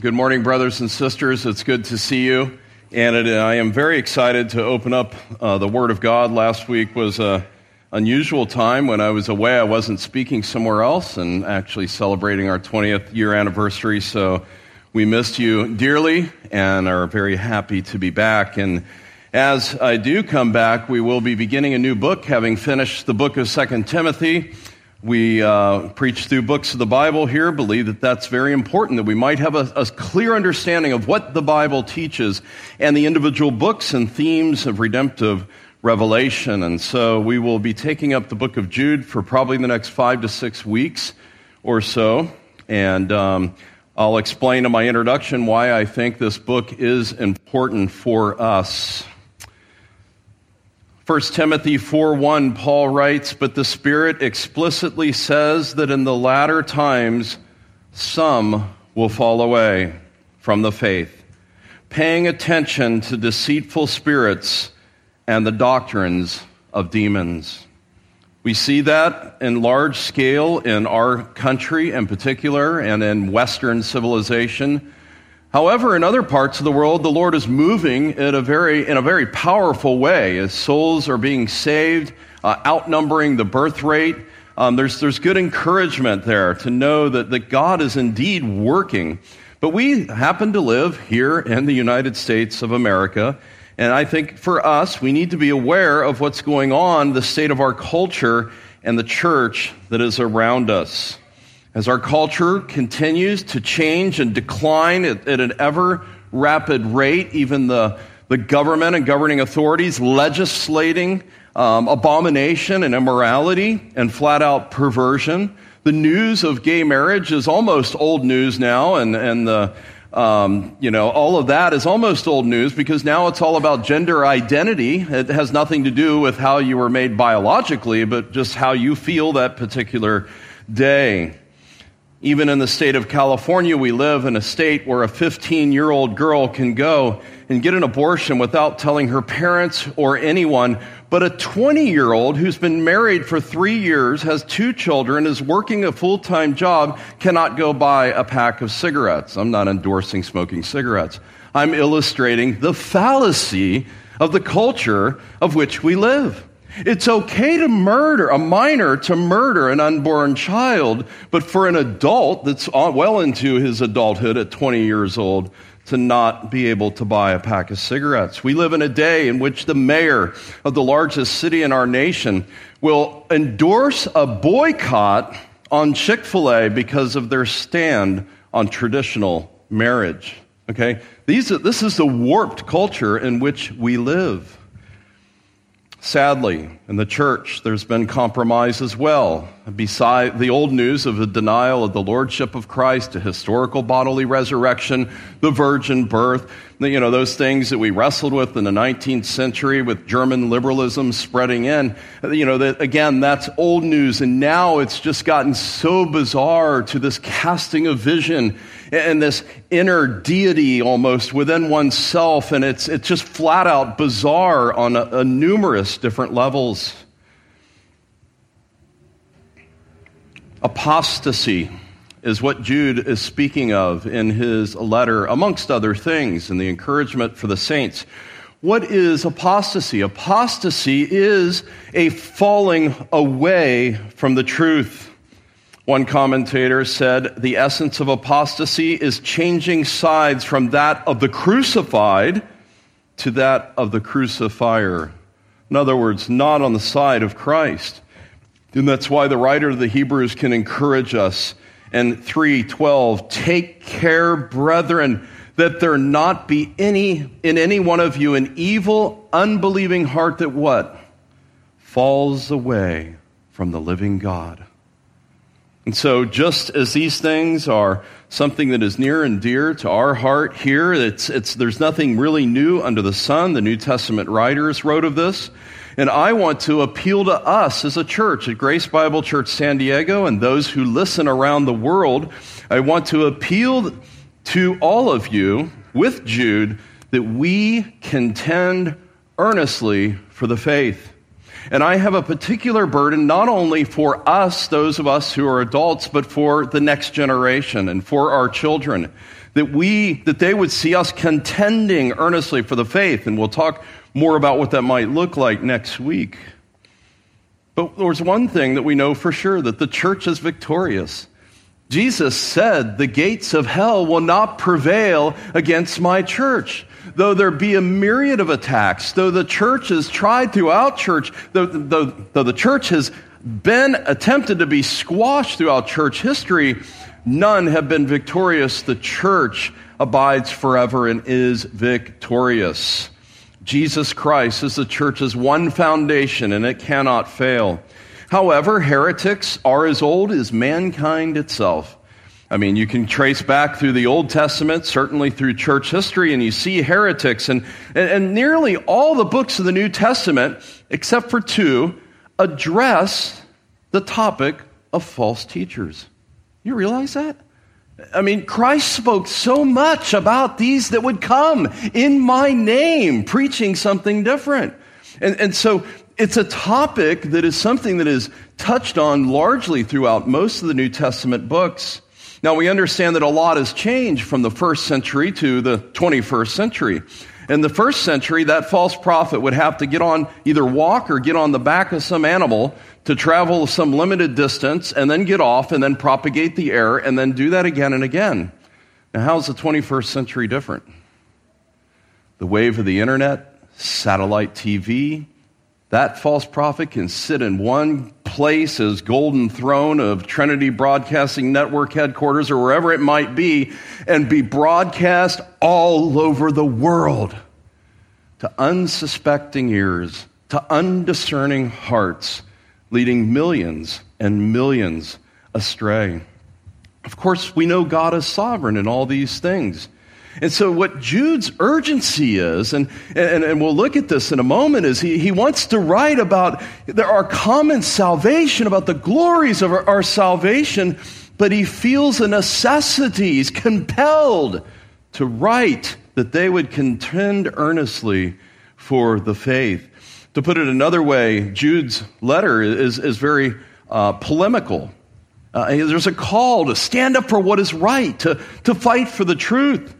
Good morning, brothers and sisters. It's good to see you. And it, I am very excited to open up uh, the Word of God. Last week was an unusual time when I was away. I wasn't speaking somewhere else and actually celebrating our 20th year anniversary. So we missed you dearly and are very happy to be back. And as I do come back, we will be beginning a new book, having finished the book of Second Timothy. We uh, preach through books of the Bible here, believe that that's very important, that we might have a, a, clear understanding of what the Bible teaches and the individual books and themes of redemptive revelation. And so we will be taking up the book of Jude for probably the next five to six weeks or so. And um, I'll explain in my introduction why I think this book is important for us. 1 Timothy 4:1 Paul writes, "But the Spirit explicitly says that in the latter times some will fall away from the faith, paying attention to deceitful spirits and the doctrines of demons." We see that in large scale in our country in particular and in Western civilization. However, in other parts of the world, the Lord is moving in a very, in a very powerful way as souls are being saved, uh, outnumbering the birth rate. Um, there's, there's good encouragement there to know that, that God is indeed working. But we happen to live here in the United States of America. And I think for us, we need to be aware of what's going on, the state of our culture and the church that is around us. As our culture continues to change and decline at, at an ever rapid rate, even the, the government and governing authorities legislating um, abomination and immorality and flat out perversion. The news of gay marriage is almost old news now, and, and the, um, you know, all of that is almost old news because now it's all about gender identity. It has nothing to do with how you were made biologically, but just how you feel that particular day. Even in the state of California, we live in a state where a 15 year old girl can go and get an abortion without telling her parents or anyone. But a 20 year old who's been married for three years, has two children, is working a full time job, cannot go buy a pack of cigarettes. I'm not endorsing smoking cigarettes. I'm illustrating the fallacy of the culture of which we live. It's okay to murder, a minor to murder an unborn child, but for an adult that's well into his adulthood at 20 years old to not be able to buy a pack of cigarettes. We live in a day in which the mayor of the largest city in our nation will endorse a boycott on Chick fil A because of their stand on traditional marriage. Okay? These, this is the warped culture in which we live. Sadly, in the church, there's been compromise as well. Beside the old news of the denial of the lordship of Christ, a historical bodily resurrection, the virgin birth, you know, those things that we wrestled with in the 19th century with German liberalism spreading in, you know, that again, that's old news. And now it's just gotten so bizarre to this casting of vision and this inner deity almost within oneself. And it's, it's just flat out bizarre on a, a numerous different levels. Apostasy is what Jude is speaking of in his letter, amongst other things, in the encouragement for the saints. What is apostasy? Apostasy is a falling away from the truth. One commentator said the essence of apostasy is changing sides from that of the crucified to that of the crucifier. In other words, not on the side of Christ. And that's why the writer of the Hebrews can encourage us in 3:12, take care, brethren, that there not be any in any one of you an evil, unbelieving heart that what? Falls away from the living God. And so, just as these things are something that is near and dear to our heart here, it's, it's, there's nothing really new under the sun. The New Testament writers wrote of this. And I want to appeal to us as a church at Grace Bible Church San Diego and those who listen around the world. I want to appeal to all of you with Jude that we contend earnestly for the faith And I have a particular burden not only for us, those of us who are adults, but for the next generation and for our children. That we, that they would see us contending earnestly for the faith. And we'll talk more about what that might look like next week. But there's one thing that we know for sure that the church is victorious. Jesus said, The gates of hell will not prevail against my church. Though there be a myriad of attacks, though the church has tried throughout church, though, though, though the church has been attempted to be squashed throughout church history, none have been victorious. The church abides forever and is victorious. Jesus Christ is the church's one foundation and it cannot fail. However, heretics are as old as mankind itself. I mean, you can trace back through the Old Testament, certainly through church history, and you see heretics. And, and, nearly all the books of the New Testament, except for two, address the topic of false teachers. You realize that? I mean, Christ spoke so much about these that would come in my name, preaching something different. And, and so it's a topic that is something that is touched on largely throughout most of the New Testament books. Now, we understand that a lot has changed from the first century to the 21st century. In the first century, that false prophet would have to get on, either walk or get on the back of some animal to travel some limited distance and then get off and then propagate the error and then do that again and again. Now, how's the 21st century different? The wave of the internet, satellite TV, that false prophet can sit in one place as golden throne of Trinity Broadcasting Network headquarters or wherever it might be and be broadcast all over the world to unsuspecting ears, to undiscerning hearts, leading millions and millions astray. Of course, we know God is sovereign in all these things. And so, what Jude's urgency is, and, and, and we'll look at this in a moment, is he, he wants to write about our common salvation, about the glories of our, our salvation, but he feels a necessity, he's compelled to write that they would contend earnestly for the faith. To put it another way, Jude's letter is, is very uh, polemical. Uh, there's a call to stand up for what is right, to, to fight for the truth.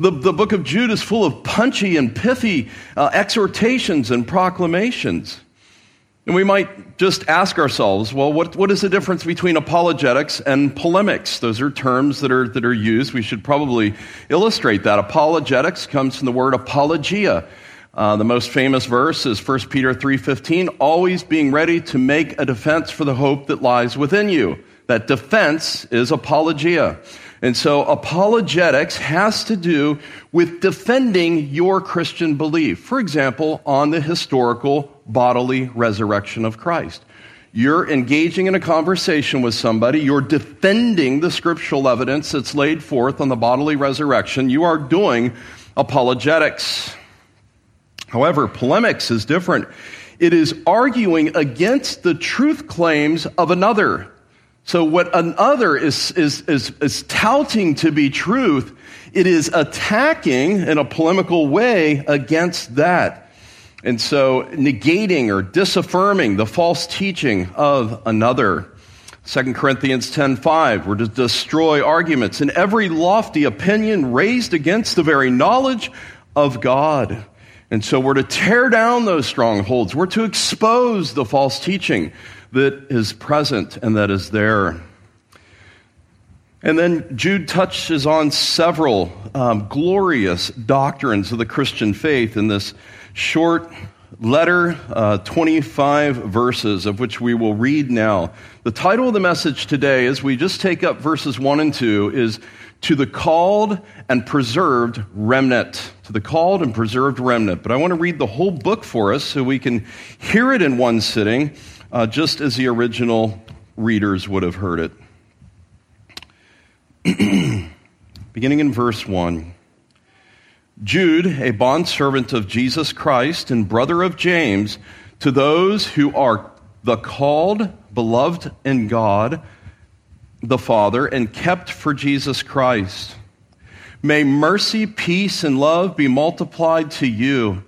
The, the book of Jude is full of punchy and pithy uh, exhortations and proclamations. And we might just ask ourselves, well, what, what is the difference between apologetics and polemics? Those are terms that are, that are used. We should probably illustrate that. Apologetics comes from the word apologia. Uh, the most famous verse is 1 Peter 3.15, always being ready to make a defense for the hope that lies within you. That defense is apologia. And so apologetics has to do with defending your Christian belief. For example, on the historical bodily resurrection of Christ. You're engaging in a conversation with somebody, you're defending the scriptural evidence that's laid forth on the bodily resurrection. You are doing apologetics. However, polemics is different. It is arguing against the truth claims of another. So, what another is, is, is, is touting to be truth, it is attacking in a polemical way against that. And so, negating or disaffirming the false teaching of another. 2 Corinthians 10:5 we're to destroy arguments and every lofty opinion raised against the very knowledge of God. And so we're to tear down those strongholds. We're to expose the false teaching that is present and that is there. And then Jude touches on several um, glorious doctrines of the Christian faith in this short letter, uh, 25 verses, of which we will read now. The title of the message today, as we just take up verses 1 and 2, is To the Called and Preserved Remnant. To the Called and Preserved Remnant. But I want to read the whole book for us so we can hear it in one sitting uh, just as the original readers would have heard it. Beginning in verse 1. Jude, a bondservant of Jesus Christ and brother of James, to those who are the called, beloved in God, the Father, and kept for Jesus Christ. May mercy, peace, and love be multiplied to you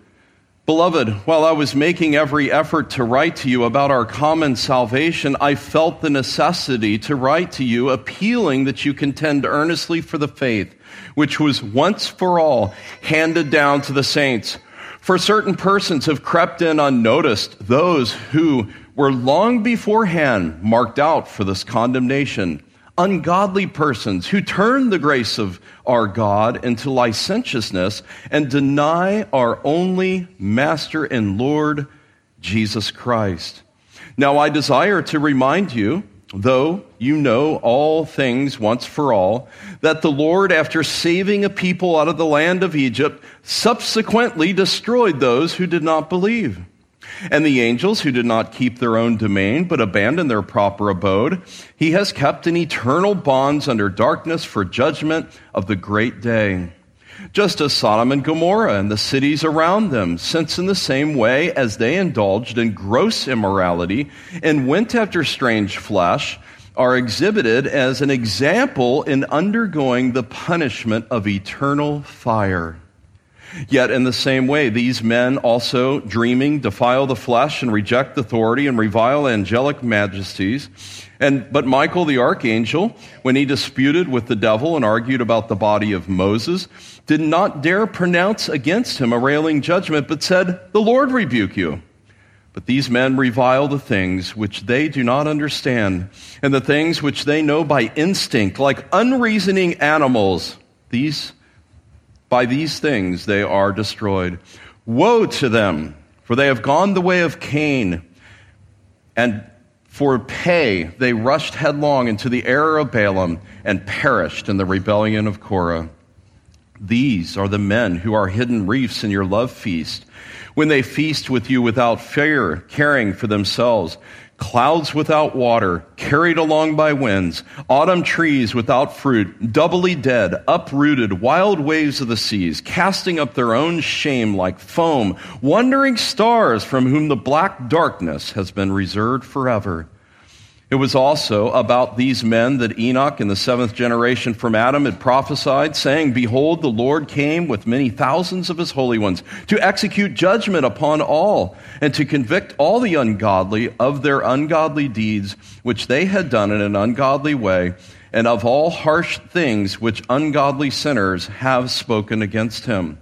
Beloved, while I was making every effort to write to you about our common salvation, I felt the necessity to write to you, appealing that you contend earnestly for the faith, which was once for all handed down to the saints. For certain persons have crept in unnoticed, those who were long beforehand marked out for this condemnation ungodly persons who turn the grace of our God into licentiousness and deny our only Master and Lord, Jesus Christ. Now, I desire to remind you, though you know all things once for all, that the Lord, after saving a people out of the land of Egypt, subsequently destroyed those who did not believe. And the angels who did not keep their own domain, but abandoned their proper abode, he has kept in eternal bonds under darkness for judgment of the great day. Just as Sodom and Gomorrah and the cities around them, since in the same way as they indulged in gross immorality and went after strange flesh, are exhibited as an example in undergoing the punishment of eternal fire. Yet, in the same way, these men also, dreaming, defile the flesh and reject authority and revile angelic majesties. And, but Michael the archangel, when he disputed with the devil and argued about the body of Moses, did not dare pronounce against him a railing judgment, but said, The Lord rebuke you. But these men revile the things which they do not understand, and the things which they know by instinct, like unreasoning animals. These by these things they are destroyed. Woe to them, for they have gone the way of Cain, and for pay they rushed headlong into the error of Balaam and perished in the rebellion of Korah. These are the men who are hidden reefs in your love feast, when they feast with you without fear, caring for themselves clouds without water, carried along by winds, autumn trees without fruit, doubly dead, uprooted, wild waves of the seas, casting up their own shame like foam, wandering stars from whom the black darkness has been reserved forever. It was also about these men that Enoch in the seventh generation from Adam had prophesied, saying, Behold, the Lord came with many thousands of his holy ones to execute judgment upon all and to convict all the ungodly of their ungodly deeds which they had done in an ungodly way and of all harsh things which ungodly sinners have spoken against him.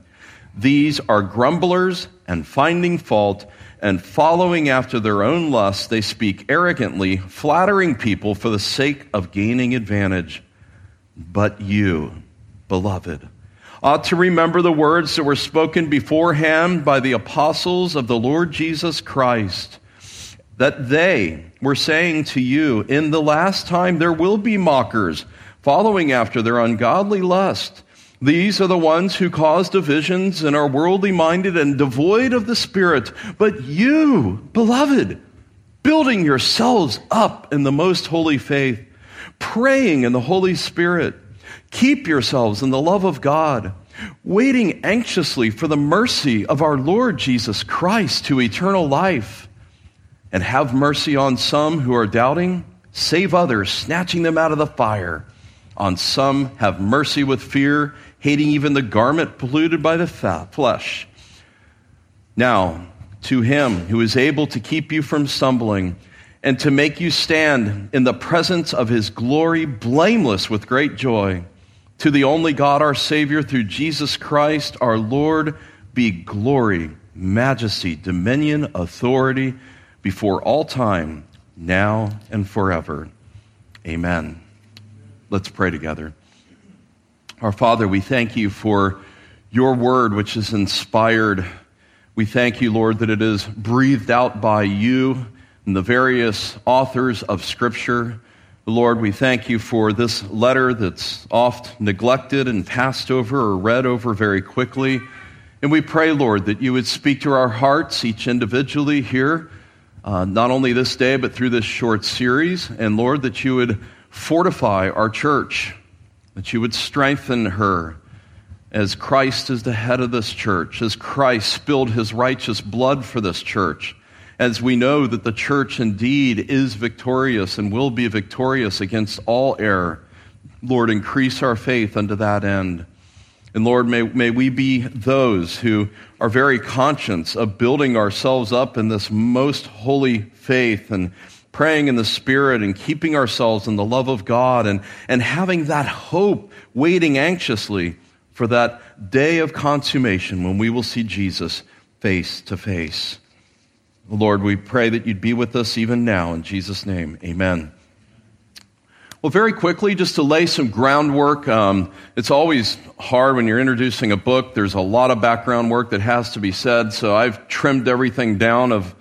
These are grumblers and finding fault and following after their own lusts, they speak arrogantly, flattering people for the sake of gaining advantage. But you, beloved, ought to remember the words that were spoken beforehand by the apostles of the Lord Jesus Christ, that they were saying to you, In the last time there will be mockers, following after their ungodly lust these are the ones who cause divisions and are worldly minded and devoid of the Spirit. But you, beloved, building yourselves up in the most holy faith, praying in the Holy Spirit, keep yourselves in the love of God, waiting anxiously for the mercy of our Lord Jesus Christ to eternal life. And have mercy on some who are doubting, save others, snatching them out of the fire. On some, have mercy with fear hating even the garment polluted by the flesh. Now, to him who is able to keep you from stumbling and to make you stand in the presence of his glory blameless with great joy, to the only God our Savior through Jesus Christ our Lord be glory, majesty, dominion, authority before all time, now and forever. Amen. Let's pray together. Our Father, we thank you for your word, which is inspired. We thank you, Lord, that it is breathed out by you and the various authors of Scripture. Lord, we thank you for this letter that's oft neglected and passed over or read over very quickly. And we pray, Lord, that you would speak to our hearts, each individually here, uh, not only this day, but through this short series. And Lord, that you would fortify our church that you would strengthen her as Christ is the head of this church, as Christ spilled his righteous blood for this church, as we know that the church indeed is victorious and will be victorious against all error. Lord, increase our faith unto that end. And Lord, may, may we be those who are very conscious of building ourselves up in this most holy faith and praying in the Spirit and keeping ourselves in the love of God and, and having that hope, waiting anxiously for that day of consummation when we will see Jesus face to face. Lord, we pray that you'd be with us even now. In Jesus' name, amen. Well, very quickly, just to lay some groundwork, um, it's always hard when you're introducing a book. There's a lot of background work that has to be said, so I've trimmed everything down of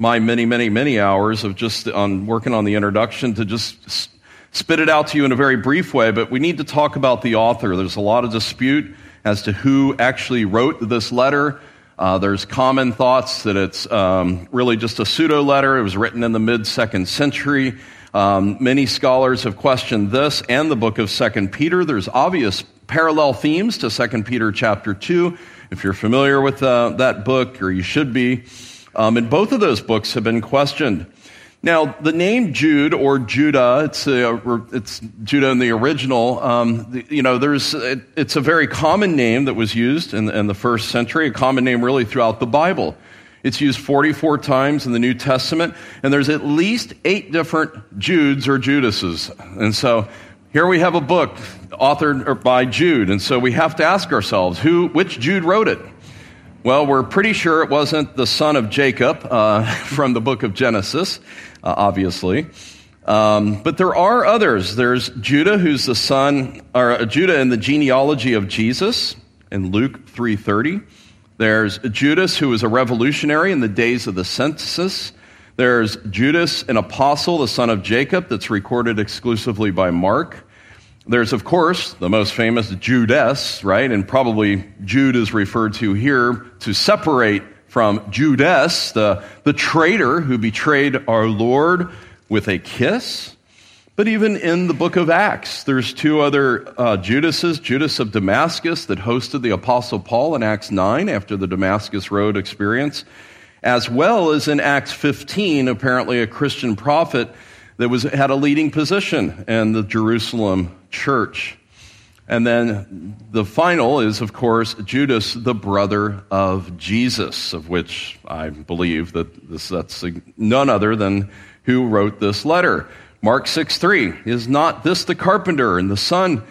my many, many, many hours of just on working on the introduction to just spit it out to you in a very brief way. But we need to talk about the author. There's a lot of dispute as to who actually wrote this letter. Uh, there's common thoughts that it's um, really just a pseudo letter. It was written in the mid second century. Um, many scholars have questioned this and the book of Second Peter. There's obvious parallel themes to Second Peter chapter two. If you're familiar with uh, that book, or you should be, um, and both of those books have been questioned. Now, the name Jude or Judah, it's, a, it's Judah in the original. Um, you know, there's, it, it's a very common name that was used in, in the first century, a common name really throughout the Bible. It's used 44 times in the New Testament, and there's at least eight different Judes or Judases. And so here we have a book authored by Jude, and so we have to ask ourselves, who, which Jude wrote it? Well, we're pretty sure it wasn't the son of Jacob uh, from the book of Genesis, uh, obviously. Um, but there are others. There's Judah, who's the son, or uh, Judah in the genealogy of Jesus in Luke 3:30. There's Judas, who was a revolutionary in the days of the census. There's Judas, an apostle, the son of Jacob, that's recorded exclusively by Mark. There's, of course, the most famous Judas, right? And probably Jude is referred to here to separate from Judas, the, the traitor who betrayed our Lord with a kiss. But even in the book of Acts, there's two other uh, Judases Judas of Damascus that hosted the Apostle Paul in Acts 9 after the Damascus Road experience, as well as in Acts 15, apparently a Christian prophet that was, had a leading position in the Jerusalem church. And then the final is, of course, Judas, the brother of Jesus, of which I believe that this, that's none other than who wrote this letter. Mark 6 3 is not this the carpenter and the son,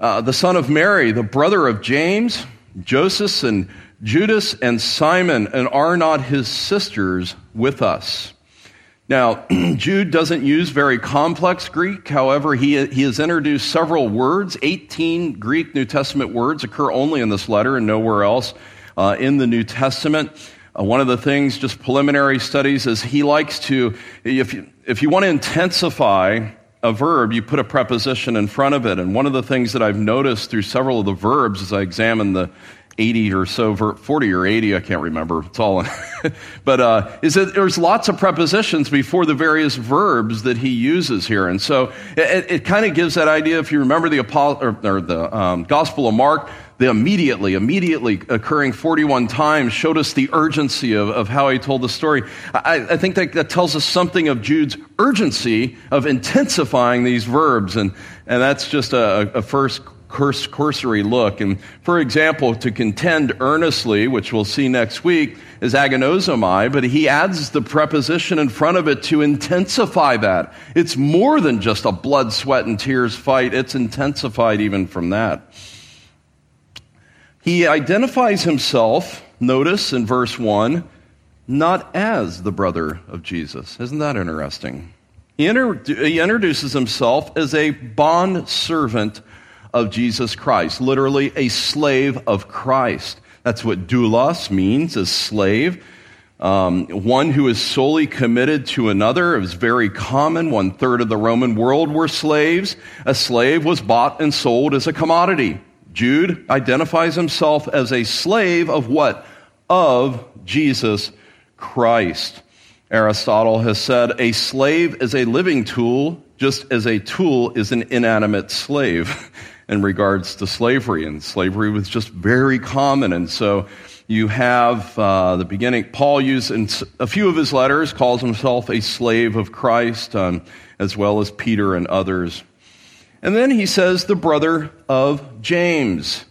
uh, the son of Mary, the brother of James, Joseph, and Judas and Simon, and are not his sisters with us? Now, Jude doesn't use very complex Greek. However, he, he has introduced several words. 18 Greek New Testament words occur only in this letter and nowhere else uh, in the New Testament. Uh, one of the things, just preliminary studies, is he likes to, if you, if you want to intensify a verb, you put a preposition in front of it. And one of the things that I've noticed through several of the verbs as I examine the 80 or so, 40 or 80, I can't remember. It's all but uh, is that there's lots of prepositions before the various verbs that he uses here. And so it, it kind of gives that idea. If you remember the, or, or the um, Gospel of Mark, the immediately, immediately occurring 41 times showed us the urgency of, of how he told the story. I, I think that, that tells us something of Jude's urgency of intensifying these verbs. And, and that's just a, a first cursory look. And for example, to contend earnestly, which we'll see next week, is agonizomai, but he adds the preposition in front of it to intensify that. It's more than just a blood, sweat, and tears fight. It's intensified even from that. He identifies himself, notice in verse 1, not as the brother of Jesus. Isn't that interesting? He, inter- he introduces himself as a bond servant of Jesus Christ, literally a slave of Christ. That's what doulos means, a slave. Um, one who is solely committed to another. It was very common. One third of the Roman world were slaves. A slave was bought and sold as a commodity. Jude identifies himself as a slave of what? Of Jesus Christ. Aristotle has said a slave is a living tool, just as a tool is an inanimate slave. in regards to slavery. And slavery was just very common. And so you have uh, the beginning, Paul used in a few of his letters, calls himself a slave of Christ, um, as well as Peter and others. And then he says, the brother of James.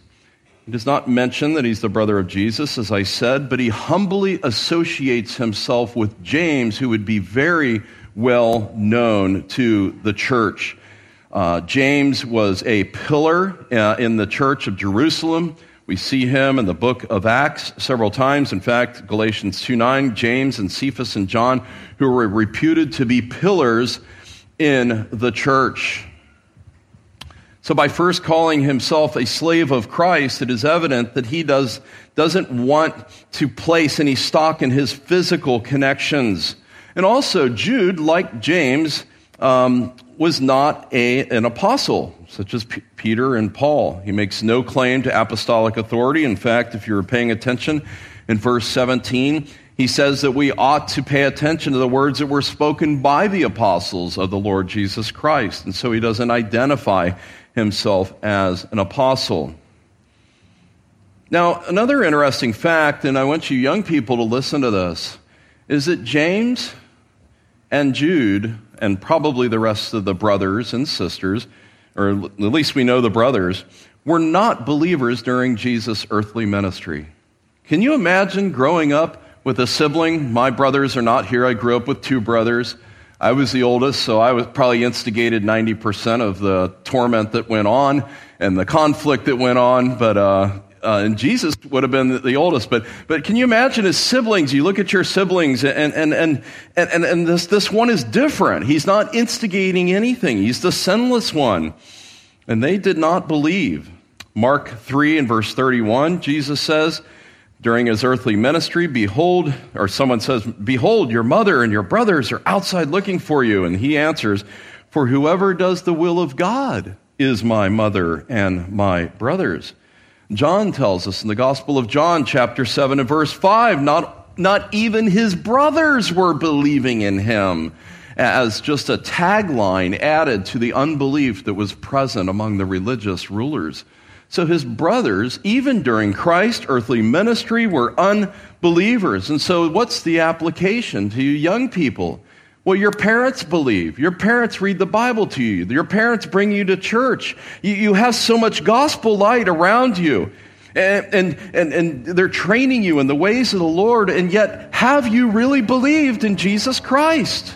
He does not mention that he's the brother of Jesus, as I said, but he humbly associates himself with James, who would be very well known to the church. Uh, James was a pillar uh, in the church of Jerusalem. We see him in the book of Acts several times. In fact, Galatians 2 9, James and Cephas and John, who were reputed to be pillars in the church. So, by first calling himself a slave of Christ, it is evident that he does, doesn't want to place any stock in his physical connections. And also, Jude, like James, um, was not a, an apostle, such as P- Peter and Paul. He makes no claim to apostolic authority. In fact, if you're paying attention in verse 17, he says that we ought to pay attention to the words that were spoken by the apostles of the Lord Jesus Christ. And so he doesn't identify himself as an apostle. Now, another interesting fact, and I want you young people to listen to this, is that James and Jude, and probably the rest of the brothers and sisters, or at least we know the brothers, were not believers during Jesus' earthly ministry. Can you imagine growing up with a sibling? My brothers are not here. I grew up with two brothers. I was the oldest, so I was probably instigated 90% of the torment that went on and the conflict that went on. But uh, uh, and Jesus would have been the oldest. But but can you imagine his siblings? You look at your siblings, and and and and, and this this one is different. He's not instigating anything. He's the sinless one, and they did not believe. Mark three and verse thirty one, Jesus says during his earthly ministry, Behold, or someone says, Behold, your mother and your brothers are outside looking for you. And he answers, For whoever does the will of God is my mother and my brothers. John tells us in the Gospel of John, chapter 7 and verse 5, not, not even his brothers were believing in him, as just a tagline added to the unbelief that was present among the religious rulers. So his brothers, even during Christ's earthly ministry, were unbelievers. And so, what's the application to you young people? Well, your parents believe. Your parents read the Bible to you. Your parents bring you to church. You, you have so much gospel light around you. And, and, and, and they're training you in the ways of the Lord. And yet, have you really believed in Jesus Christ?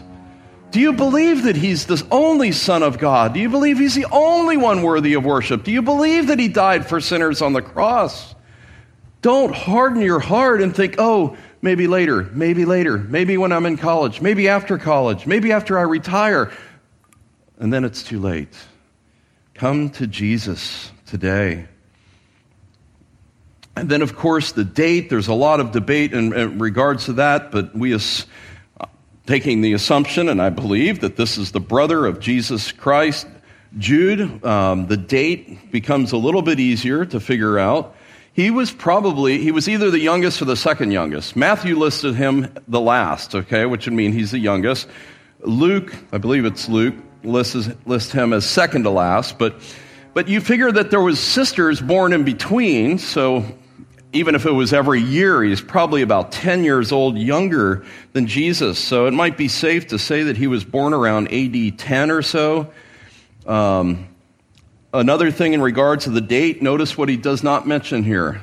Do you believe that he's the only Son of God? Do you believe he's the only one worthy of worship? Do you believe that he died for sinners on the cross? Don't harden your heart and think, oh, maybe later, maybe later, maybe when I'm in college, maybe after college, maybe after I retire. And then it's too late. Come to Jesus today. And then, of course, the date. There's a lot of debate in, in regards to that, but we, are taking the assumption, and I believe, that this is the brother of Jesus Christ, Jude, um, the date becomes a little bit easier to figure out. He was probably, he was either the youngest or the second youngest. Matthew listed him the last, okay, which would mean he's the youngest. Luke, I believe it's Luke, lists, lists him as second to last, but, but you figure that there was sisters born in between, so even if it was every year, he's probably about 10 years old younger than Jesus. So it might be safe to say that he was born around AD 10 or so. Um, another thing in regards to the date, notice what he does not mention here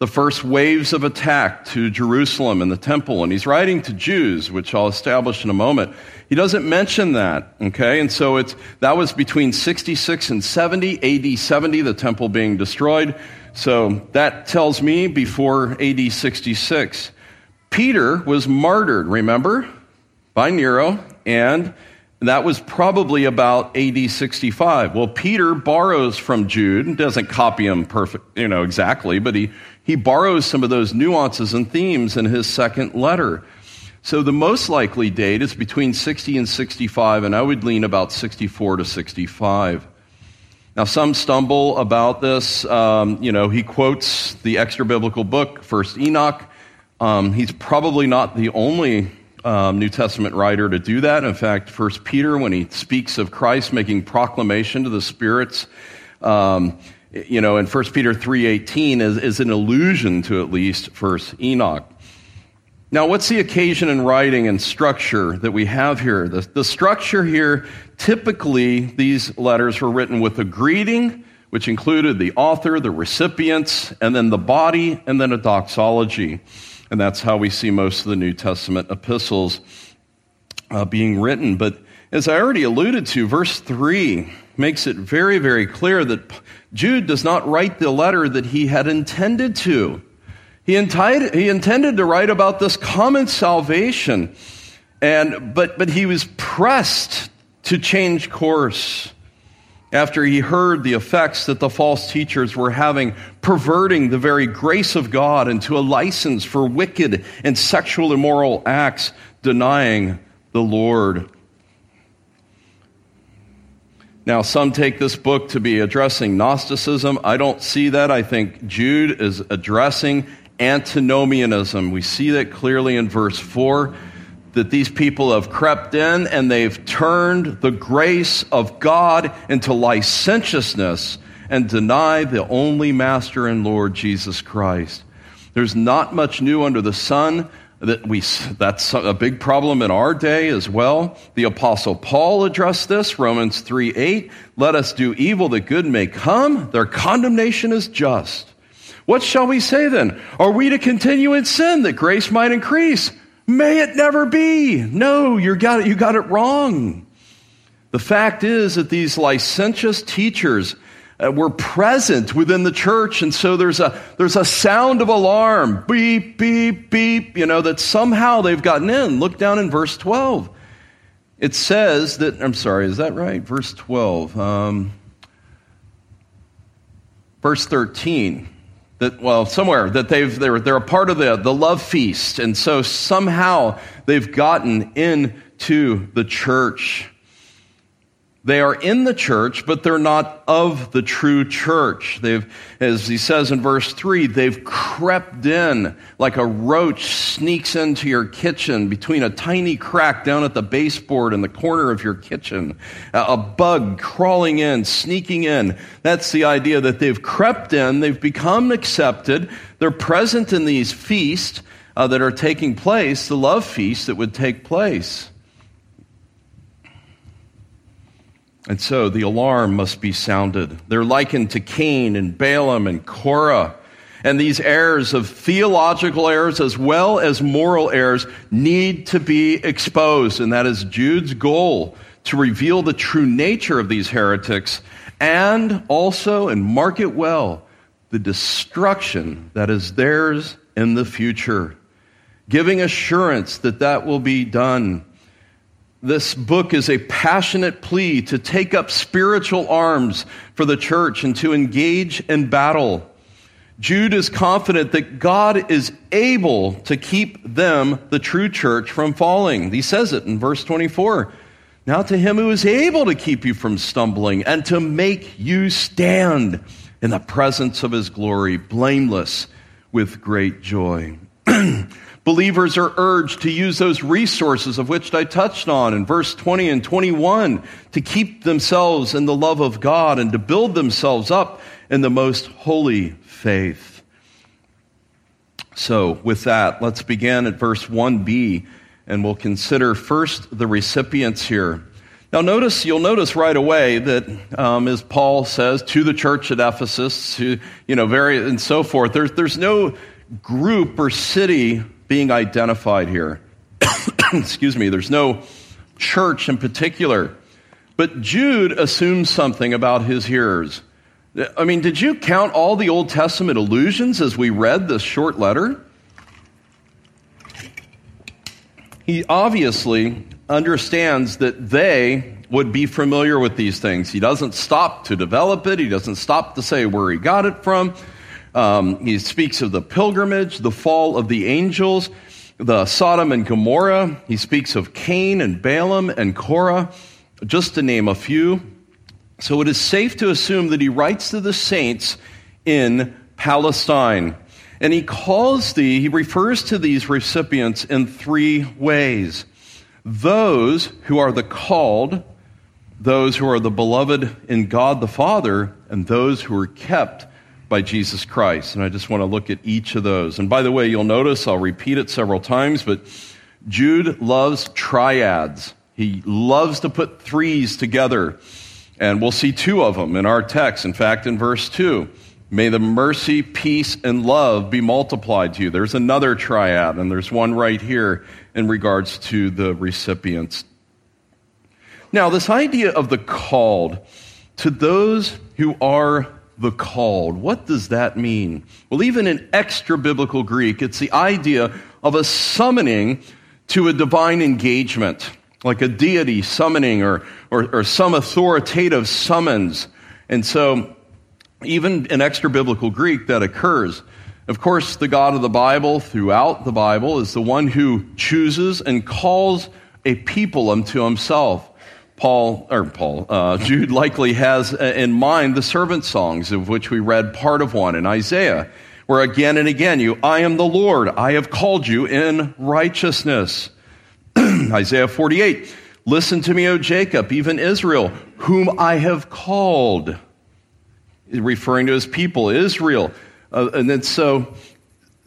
the first waves of attack to Jerusalem and the temple. And he's writing to Jews, which I'll establish in a moment. He doesn't mention that, okay? And so it's, that was between 66 and 70, AD 70, the temple being destroyed. So that tells me before AD 66. Peter was martyred, remember, by Nero, and that was probably about AD 65. Well, Peter borrows from Jude, doesn't copy him perfect, you know, exactly, but he, he borrows some of those nuances and themes in his second letter. So the most likely date is between 60 and 65, and I would lean about 64 to 65. Now, some stumble about this. Um, you know, he quotes the extra biblical book, First Enoch. Um, he's probably not the only um, New Testament writer to do that. In fact, First Peter, when he speaks of Christ making proclamation to the spirits, um, you know, in First Peter three eighteen is, is an allusion to at least First Enoch. Now, what's the occasion in writing and structure that we have here? The, the structure here, typically, these letters were written with a greeting, which included the author, the recipients, and then the body, and then a doxology. And that's how we see most of the New Testament epistles uh, being written. But as I already alluded to, verse 3 makes it very, very clear that Jude does not write the letter that he had intended to. He, he intended to write about this common salvation, and, but, but he was pressed to change course after he heard the effects that the false teachers were having, perverting the very grace of God into a license for wicked and sexual immoral acts, denying the Lord. Now, some take this book to be addressing Gnosticism. I don't see that. I think Jude is addressing antinomianism. We see that clearly in verse 4 that these people have crept in and they've turned the grace of God into licentiousness and deny the only Master and Lord Jesus Christ. There's not much new under the sun that we, that's a big problem in our day as well. The apostle Paul addressed this, Romans 3 8. Let us do evil that good may come. Their condemnation is just. What shall we say then? Are we to continue in sin that grace might increase? May it never be. No, you got it, you got it wrong. The fact is that these licentious teachers uh, were present within the church. And so there's a, there's a sound of alarm, beep, beep, beep, you know, that somehow they've gotten in. Look down in verse 12. It says that, I'm sorry, is that right? Verse 12. Um, verse 13. That, well, somewhere that they've, they're, they're a part of the, the love feast. And so somehow they've gotten into the church. They are in the church, but they're not of the true church. They've, as he says in verse 3, they've crept in like a roach sneaks into your kitchen between a tiny crack down at the baseboard in the corner of your kitchen. A bug crawling in, sneaking in. That's the idea that they've crept in, they've become accepted, they're present in these feasts uh, that are taking place, the love feast that would take place. And so the alarm must be sounded. They're likened to Cain and Balaam and Korah. And these errors of theological errors as well as moral errors need to be exposed. And that is Jude's goal to reveal the true nature of these heretics and also, and mark it well, the destruction that is theirs in the future, giving assurance that that will be done this book is a passionate plea to take up spiritual arms for the church and to engage in battle. Jude is confident that God is able to keep them, the true church, from falling. He says it in verse 24. Now to him who is able to keep you from stumbling and to make you stand in the presence of his glory, blameless with great joy. Believers are urged to use those resources of which I touched on in verse 20 and 21 to keep themselves in the love of God and to build themselves up in the most holy faith. So, with that, let's begin at verse 1b and we'll consider first the recipients here. Now, notice, you'll notice right away that, um, as Paul says, to the church at Ephesus, to, you know, very, and so forth, there's, there's no group or city being identified here. Excuse me, there's no church in particular. But Jude assumes something about his hearers. I mean, did you count all the Old Testament allusions as we read this short letter? He obviously understands that they would be familiar with these things. He doesn't stop to develop it, he doesn't stop to say where he got it from. Um, he speaks of the pilgrimage, the fall of the angels, the Sodom and Gomorrah. He speaks of Cain and Balaam and Korah, just to name a few. So it is safe to assume that he writes to the saints in Palestine. And he calls the, he refers to these recipients in three ways those who are the called, those who are the beloved in God the Father, and those who are kept by Jesus Christ. And I just want to look at each of those. And by the way, you'll notice, I'll repeat it several times, but Jude loves triads. He loves to put threes together. And we'll see two of them in our text. In fact, in verse 2, may the mercy, peace, and love be multiplied to you. There's another triad, and there's one right here in regards to the recipients. Now, this idea of the called, to those who are the called, what does that mean? Well, even in extra biblical Greek, it's the idea of a summoning to a divine engagement, like a deity summoning or, or, or some authoritative summons. And so, even in extra biblical Greek, that occurs. Of course, the God of the Bible, throughout the Bible, is the one who chooses and calls a people unto himself. Paul, or Paul, uh, Jude likely has in mind the servant songs, of which we read part of one in Isaiah, where again and again you, I am the Lord, I have called you in righteousness. Isaiah 48, listen to me, O Jacob, even Israel, whom I have called, referring to his people, Israel. Uh, and then so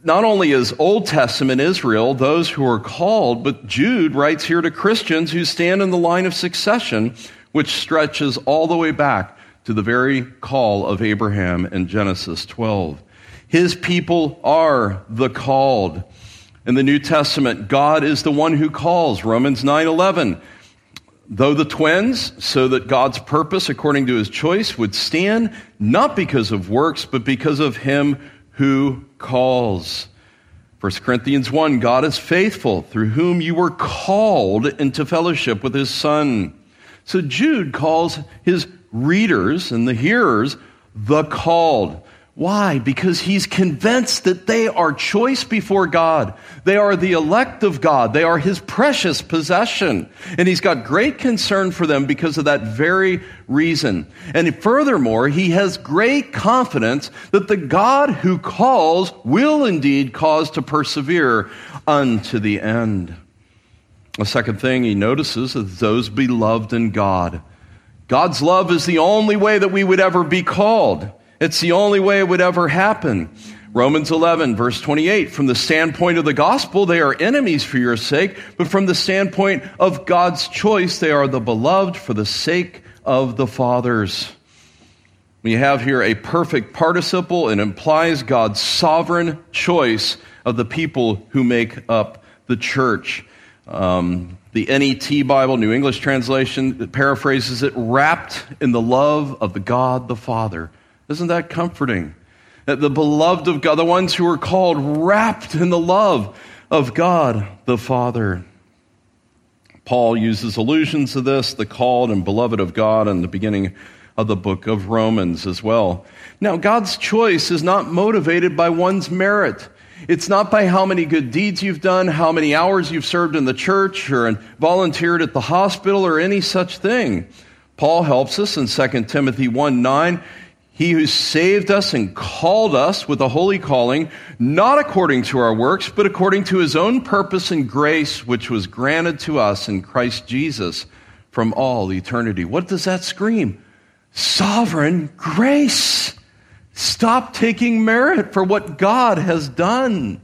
not only is Old Testament Israel those who are called, but Jude writes here to Christians who stand in the line of succession, which stretches all the way back to the very call of Abraham in Genesis 12. His people are the called. In the New Testament, God is the one who calls. Romans 9 11. Though the twins, so that God's purpose according to his choice would stand, not because of works, but because of him who calls. 1 Corinthians 1 God is faithful, through whom you were called into fellowship with his Son. So Jude calls his readers and the hearers the called. Why? Because he's convinced that they are choice before God. They are the elect of God. They are his precious possession. And he's got great concern for them because of that very reason. And furthermore, he has great confidence that the God who calls will indeed cause to persevere unto the end. A second thing he notices is those beloved in God. God's love is the only way that we would ever be called. It's the only way it would ever happen. Romans 11, verse 28. From the standpoint of the gospel, they are enemies for your sake, but from the standpoint of God's choice, they are the beloved for the sake of the fathers. We have here a perfect participle and implies God's sovereign choice of the people who make up the church. Um, the NET Bible, New English Translation, paraphrases it wrapped in the love of the God the Father. Isn't that comforting? That the beloved of God, the ones who are called, wrapped in the love of God the Father. Paul uses allusions to this, the called and beloved of God, in the beginning of the book of Romans as well. Now, God's choice is not motivated by one's merit. It's not by how many good deeds you've done, how many hours you've served in the church or volunteered at the hospital or any such thing. Paul helps us in 2 Timothy 1 9. He who saved us and called us with a holy calling, not according to our works, but according to his own purpose and grace, which was granted to us in Christ Jesus from all eternity. What does that scream? Sovereign grace. Stop taking merit for what God has done.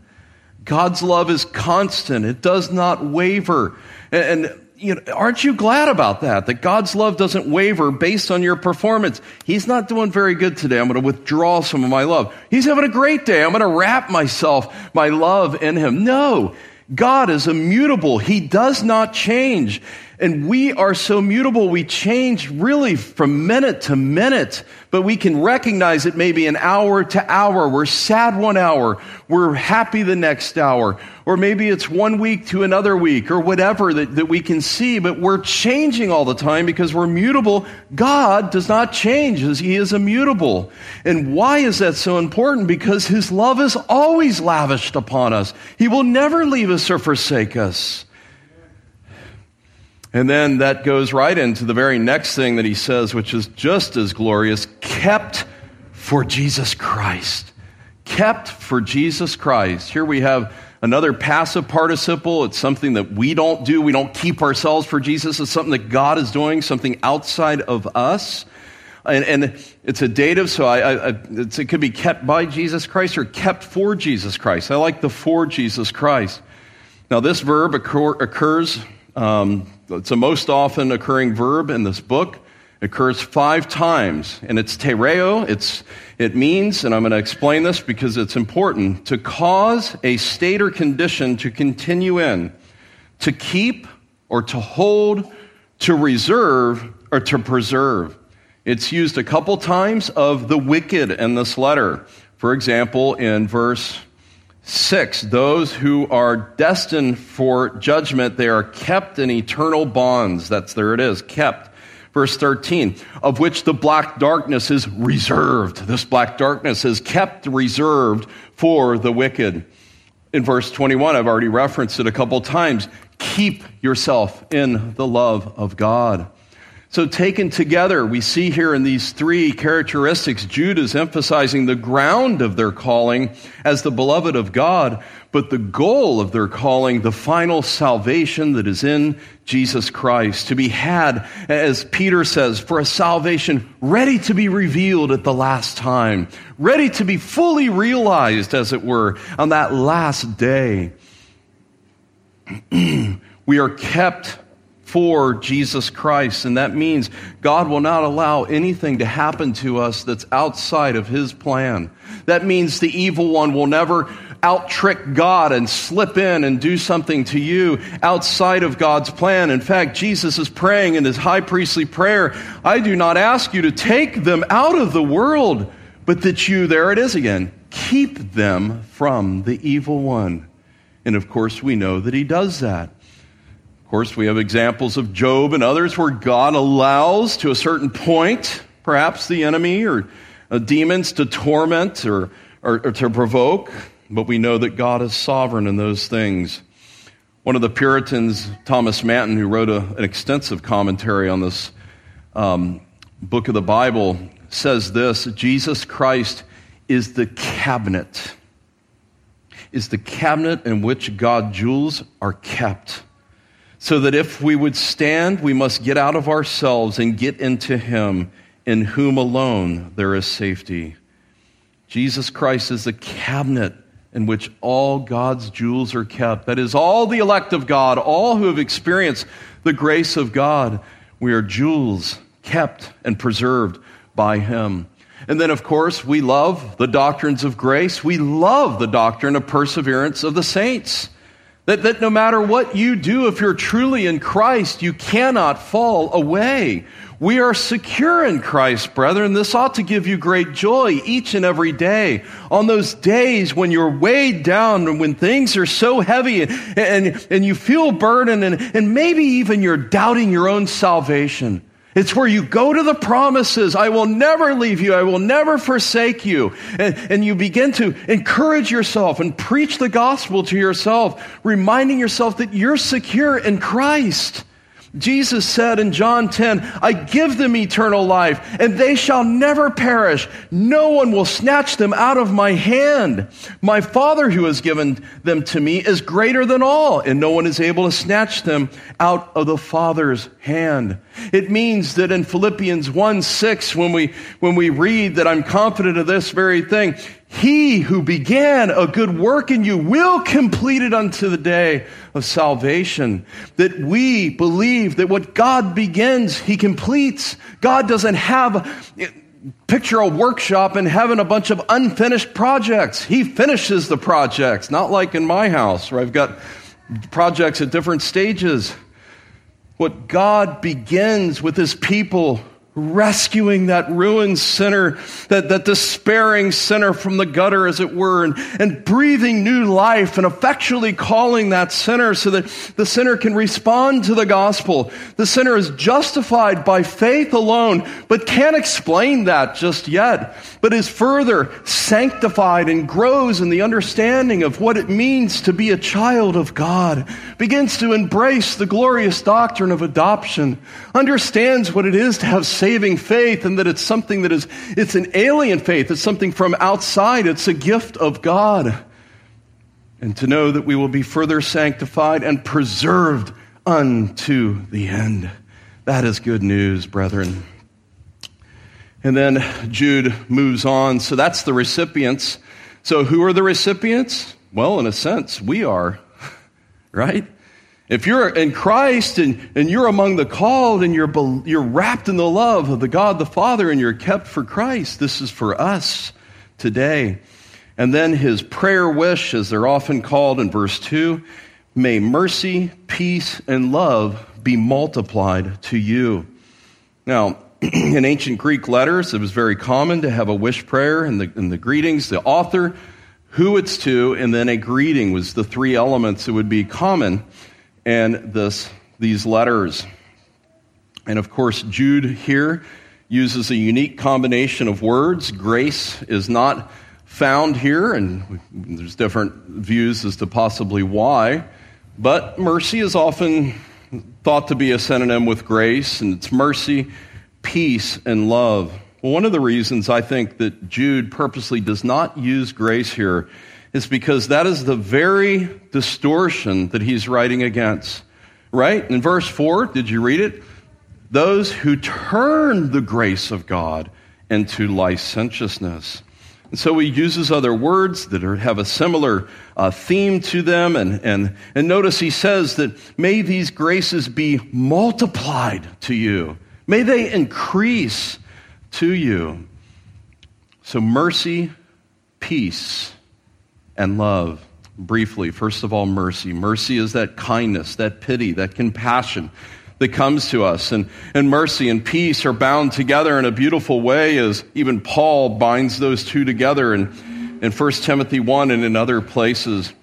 God's love is constant, it does not waver. And you know, aren't you glad about that? That God's love doesn't waver based on your performance. He's not doing very good today. I'm going to withdraw some of my love. He's having a great day. I'm going to wrap myself, my love in him. No, God is immutable. He does not change. And we are so mutable, we change really from minute to minute, but we can recognize it maybe an hour to hour. We're sad one hour, we're happy the next hour, or maybe it's one week to another week, or whatever that, that we can see, but we're changing all the time because we're mutable. God does not change as He is immutable. And why is that so important? Because His love is always lavished upon us, He will never leave us or forsake us. And then that goes right into the very next thing that he says, which is just as glorious kept for Jesus Christ. Kept for Jesus Christ. Here we have another passive participle. It's something that we don't do. We don't keep ourselves for Jesus. It's something that God is doing, something outside of us. And, and it's a dative, so I, I, it could be kept by Jesus Christ or kept for Jesus Christ. I like the for Jesus Christ. Now, this verb occur, occurs um, it's a most often occurring verb in this book. It occurs five times, and it's tereo. It's, it means, and I'm going to explain this because it's important, to cause a state or condition to continue in, to keep or to hold, to reserve or to preserve. It's used a couple times of the wicked in this letter. For example, in verse 6, those who are destined for judgment, they are kept in eternal bonds. That's there it is, kept. Verse 13, of which the black darkness is reserved. This black darkness is kept reserved for the wicked. In verse 21, I've already referenced it a couple times. Keep yourself in the love of God. So, taken together, we see here in these three characteristics, Jude is emphasizing the ground of their calling as the beloved of God, but the goal of their calling, the final salvation that is in Jesus Christ, to be had, as Peter says, for a salvation ready to be revealed at the last time, ready to be fully realized, as it were, on that last day. we are kept for Jesus Christ. And that means God will not allow anything to happen to us that's outside of His plan. That means the evil one will never out trick God and slip in and do something to you outside of God's plan. In fact, Jesus is praying in his high priestly prayer I do not ask you to take them out of the world, but that you, there it is again, keep them from the evil one. And of course, we know that he does that. Of course, we have examples of Job and others where God allows to a certain point, perhaps the enemy or uh, demons to torment or, or, or to provoke, but we know that God is sovereign in those things. One of the Puritans, Thomas Manton, who wrote a, an extensive commentary on this um, book of the Bible, says this Jesus Christ is the cabinet, is the cabinet in which God's jewels are kept so that if we would stand, we must get out of ourselves and get into Him, in whom alone there is safety. Jesus Christ is the cabinet in which all God's jewels are kept. That is, all the elect of God, all who have experienced the grace of God, we are jewels kept and preserved by Him. And then, of course, we love the doctrines of grace. We love the doctrine of perseverance of the saints. That, that no matter what you do, if you're truly in Christ, you cannot fall away. We are secure in Christ, brethren. This ought to give you great joy each and every day. On those days when you're weighed down and when things are so heavy and, and, and you feel burdened and, and maybe even you're doubting your own salvation. It's where you go to the promises. I will never leave you. I will never forsake you. And, and, you begin to encourage yourself and preach the gospel to yourself, reminding yourself that you're secure in Christ. Jesus said in John 10, I give them eternal life, and they shall never perish. No one will snatch them out of my hand. My Father who has given them to me is greater than all, and no one is able to snatch them out of the Father's hand. It means that in Philippians 1 6, when we, when we read that I'm confident of this very thing, he who began a good work in you will complete it unto the day of salvation. That we believe that what God begins, He completes. God doesn't have, picture a workshop in heaven, a bunch of unfinished projects. He finishes the projects, not like in my house where I've got projects at different stages. What God begins with His people rescuing that ruined sinner, that, that despairing sinner from the gutter, as it were, and, and breathing new life and effectually calling that sinner so that the sinner can respond to the gospel. The sinner is justified by faith alone, but can't explain that just yet, but is further sanctified and grows in the understanding of what it means to be a child of God, begins to embrace the glorious doctrine of adoption, understands what it is to have saving faith and that it's something that is, it's an alien faith. It's something from outside. It's a gift of God. And to know that we will be further sanctified and preserved unto the end. That is good news, brethren. And then Jude moves on. So that's the recipients. So who are the recipients? Well, in a sense, we are, right? If you're in Christ and, and you're among the called and you're, you're wrapped in the love of the God the Father and you're kept for Christ, this is for us today. And then his prayer wish, as they're often called in verse 2 may mercy, peace, and love be multiplied to you. Now, in ancient Greek letters, it was very common to have a wish prayer in the, in the greetings, the author, who it's to, and then a greeting was the three elements that would be common in this, these letters. And of course, Jude here uses a unique combination of words. Grace is not found here, and there's different views as to possibly why. But mercy is often thought to be a synonym with grace, and it's mercy, peace, and love. Well, one of the reasons I think that Jude purposely does not use grace here is because that is the very distortion that he's writing against. Right? In verse 4, did you read it? Those who turn the grace of God into licentiousness. And so he uses other words that are, have a similar uh, theme to them. And, and, and notice he says that may these graces be multiplied to you, may they increase to you. So, mercy, peace, and love. Briefly, first of all, mercy. Mercy is that kindness, that pity, that compassion that comes to us. And, and mercy and peace are bound together in a beautiful way as even Paul binds those two together in, in 1 Timothy 1 and in other places.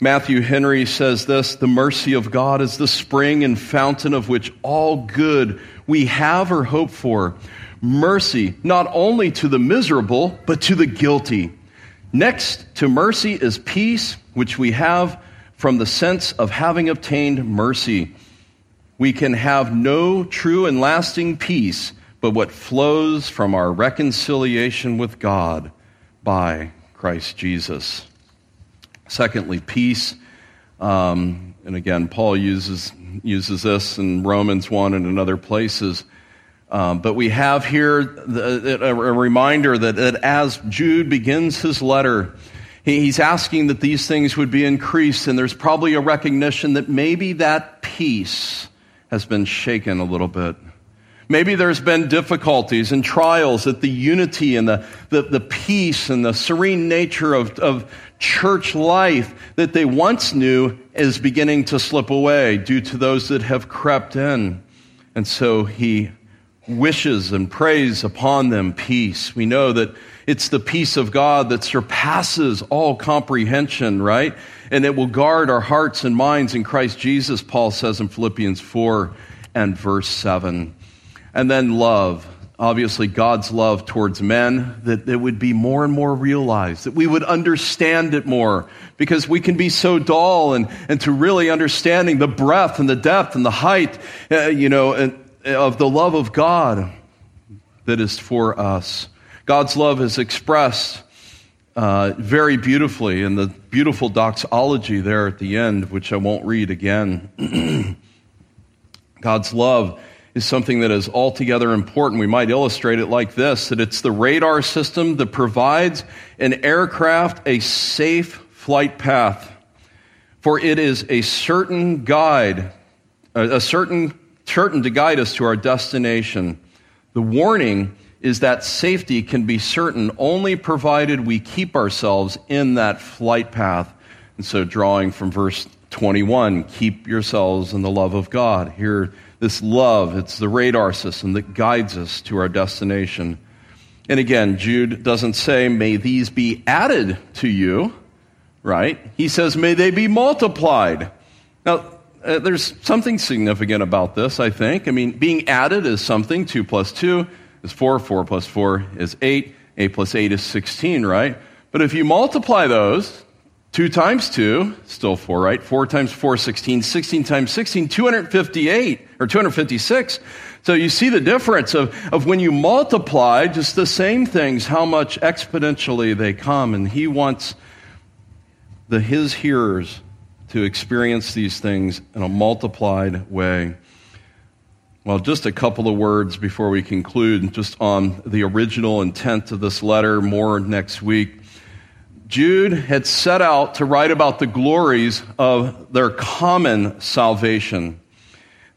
Matthew Henry says this The mercy of God is the spring and fountain of which all good we have or hope for. Mercy, not only to the miserable, but to the guilty. Next to mercy is peace, which we have from the sense of having obtained mercy we can have no true and lasting peace but what flows from our reconciliation with God by Christ Jesus. Secondly, peace. Um, and again, Paul uses, uses this in Romans 1 and in other places. Um, but we have here the, a, a, reminder that, that as Jude begins his letter, he, he's asking that these things would be increased, and there's probably a recognition that maybe that peace has been shaken a little bit. Maybe there's been difficulties and trials that the unity and the, the, the, peace and the serene nature of, of church life that they once knew is beginning to slip away due to those that have crept in. And so he wishes and prays upon them peace. We know that it's the peace of God that surpasses all comprehension, right? and it will guard our hearts and minds in Christ Jesus, Paul says in Philippians 4 and verse 7. And then love. Obviously, God's love towards men, that it would be more and more realized, that we would understand it more, because we can be so dull and, and to really understanding the breadth and the depth and the height, uh, you know, of the love of God that is for us. God's love is expressed uh, very beautifully in the beautiful doxology there at the end, which I won't read again. God's love is something that is altogether important. We might illustrate it like this that it's the radar system that provides an aircraft a safe flight path. For it is a certain guide, a certain, certain to guide us to our destination. The warning is that safety can be certain only provided we keep ourselves in that flight path. And so, drawing from verse 21, keep yourselves in the love of God. Here, this love, it's the radar system that guides us to our destination. And again, Jude doesn't say, may these be added to you, right? He says, may they be multiplied. Now, uh, there's something significant about this, I think. I mean, being added is something, 2 plus 2 is 4, 4 plus 4 is 8, 8 plus 8 is 16, right? But if you multiply those, 2 times 2, still 4, right? 4 times 4, 16, 16 times 16, 258, or 256. So you see the difference of, of when you multiply just the same things, how much exponentially they come. And he wants the, his hearers to experience these things in a multiplied way. Well, just a couple of words before we conclude, just on the original intent of this letter, more next week. Jude had set out to write about the glories of their common salvation.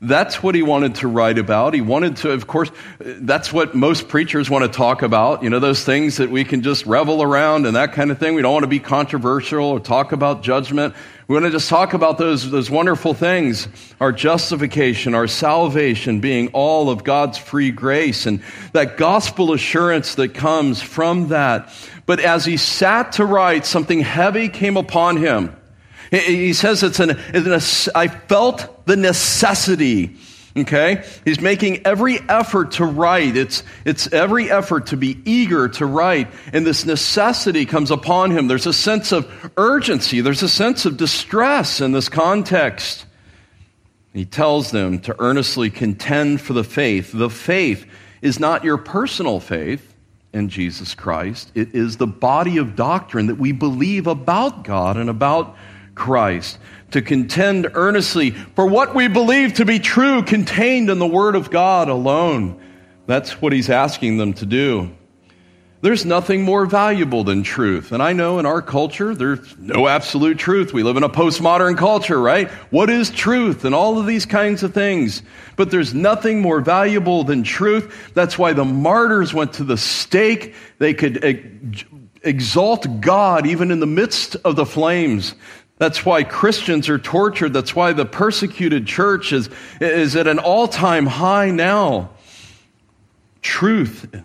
That's what he wanted to write about. He wanted to, of course, that's what most preachers want to talk about. You know, those things that we can just revel around and that kind of thing. We don't want to be controversial or talk about judgment. We want to just talk about those, those wonderful things our justification, our salvation being all of God's free grace, and that gospel assurance that comes from that. But as he sat to write, something heavy came upon him. He says it's an, it's an I felt the necessity. Okay? He's making every effort to write. It's, it's every effort to be eager to write. And this necessity comes upon him. There's a sense of urgency. There's a sense of distress in this context. He tells them to earnestly contend for the faith. The faith is not your personal faith in Jesus Christ. It is the body of doctrine that we believe about God and about Christ, to contend earnestly for what we believe to be true contained in the Word of God alone. That's what he's asking them to do. There's nothing more valuable than truth. And I know in our culture, there's no absolute truth. We live in a postmodern culture, right? What is truth? And all of these kinds of things. But there's nothing more valuable than truth. That's why the martyrs went to the stake. They could exalt God even in the midst of the flames. That's why Christians are tortured. That's why the persecuted church is, is at an all time high now. Truth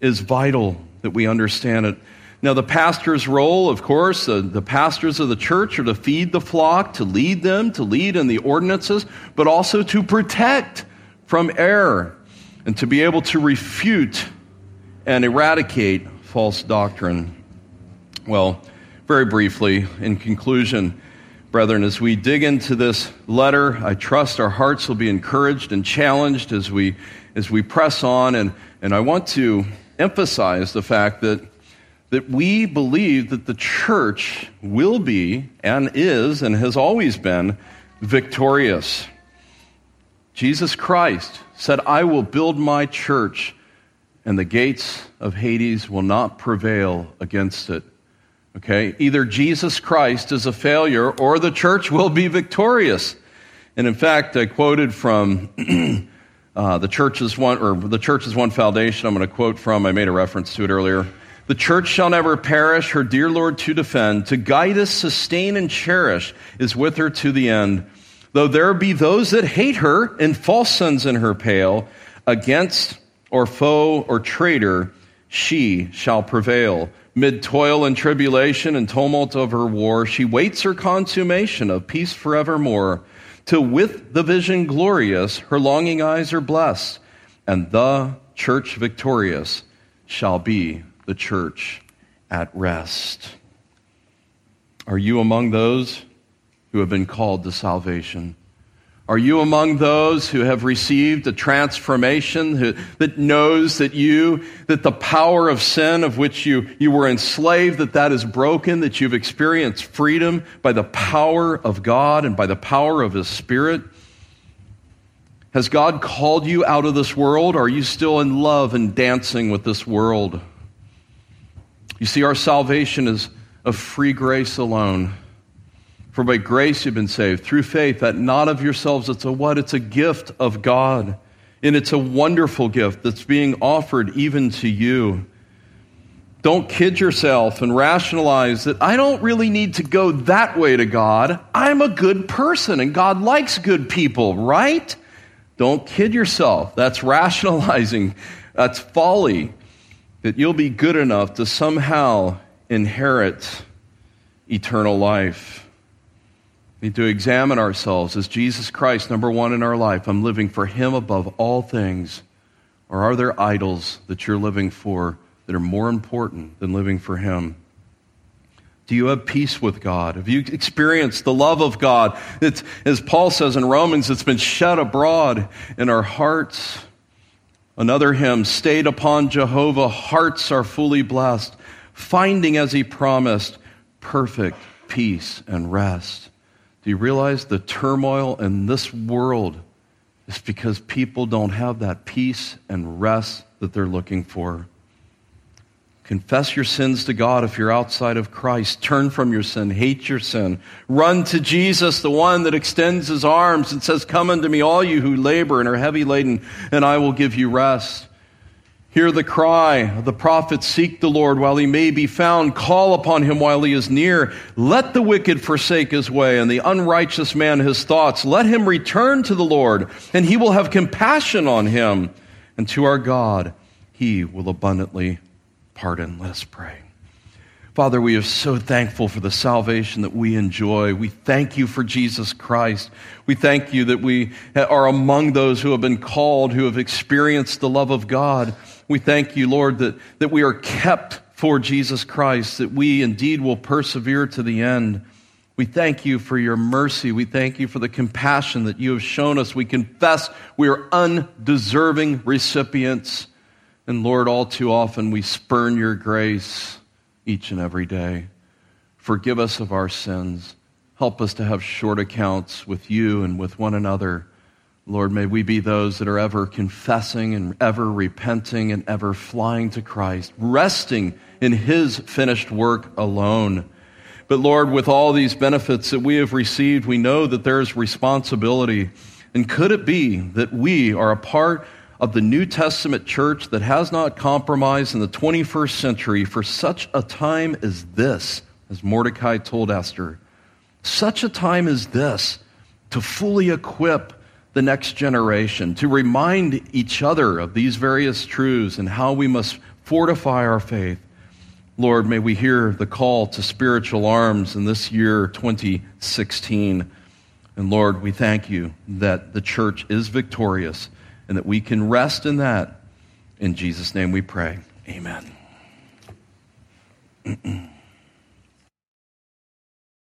is vital that we understand it. Now, the pastor's role, of course, the, the pastors of the church are to feed the flock, to lead them, to lead in the ordinances, but also to protect from error and to be able to refute and eradicate false doctrine. Well, very briefly, in conclusion, brethren, as we dig into this letter, I trust our hearts will be encouraged and challenged as we, as we press on. And, and I want to emphasize the fact that, that we believe that the church will be and is and has always been victorious. Jesus Christ said, I will build my church, and the gates of Hades will not prevail against it. Okay? Either Jesus Christ is a failure or the church will be victorious. And in fact, I quoted from uh, the church's one, or the church's one foundation. I'm going to quote from, I made a reference to it earlier. The church shall never perish, her dear Lord to defend, to guide us, sustain, and cherish is with her to the end. Though there be those that hate her and false sons in her pale, against or foe or traitor, she shall prevail. Mid toil and tribulation and tumult of her war, she waits her consummation of peace forevermore. Till with the vision glorious, her longing eyes are blessed, and the church victorious shall be the church at rest. Are you among those who have been called to salvation? Are you among those who have received a transformation who, that knows that you, that the power of sin of which you, you were enslaved, that that is broken, that you've experienced freedom by the power of God and by the power of His Spirit? Has God called you out of this world? Or are you still in love and dancing with this world? You see, our salvation is of free grace alone. For by grace you've been saved through faith, that not of yourselves. It's a what? It's a gift of God. And it's a wonderful gift that's being offered even to you. Don't kid yourself and rationalize that I don't really need to go that way to God. I'm a good person and God likes good people, right? Don't kid yourself. That's rationalizing. That's folly. That you'll be good enough to somehow inherit eternal life need to examine ourselves. Is Jesus Christ number one in our life? I'm living for Him above all things. Or are there idols that you're living for that are more important than living for Him? Do you have peace with God? Have you experienced the love of God? It's, as Paul says in Romans, it's been shed abroad in our hearts. Another hymn, stayed upon Jehovah, hearts are fully blessed, finding as he promised perfect peace and rest. Do you realize the turmoil in this world is because people don't have that peace and rest that they're looking for? Confess your sins to God if you're outside of Christ. Turn from your sin. Hate your sin. Run to Jesus, the one that extends his arms and says, Come unto me, all you who labor and are heavy laden, and I will give you rest. Hear the cry of the prophet, Seek the Lord while he may be found. Call upon him while he is near. Let the wicked forsake his way and the unrighteous man his thoughts. Let him return to the Lord, and he will have compassion on him. And to our God, he will abundantly pardon. Let us pray. Father, we are so thankful for the salvation that we enjoy. We thank you for Jesus Christ. We thank you that we are among those who have been called, who have experienced the love of God. We thank you, Lord, that, that we are kept for Jesus Christ, that we indeed will persevere to the end. We thank you for your mercy. We thank you for the compassion that you have shown us. We confess we are undeserving recipients. And Lord, all too often we spurn your grace each and every day. Forgive us of our sins. Help us to have short accounts with you and with one another. Lord, may we be those that are ever confessing and ever repenting and ever flying to Christ, resting in His finished work alone. But Lord, with all these benefits that we have received, we know that there is responsibility. And could it be that we are a part of the New Testament church that has not compromised in the 21st century for such a time as this, as Mordecai told Esther? Such a time as this to fully equip the next generation, to remind each other of these various truths and how we must fortify our faith. Lord, may we hear the call to spiritual arms in this year 2016. And Lord, we thank you that the church is victorious and that we can rest in that. In Jesus' name we pray. Amen.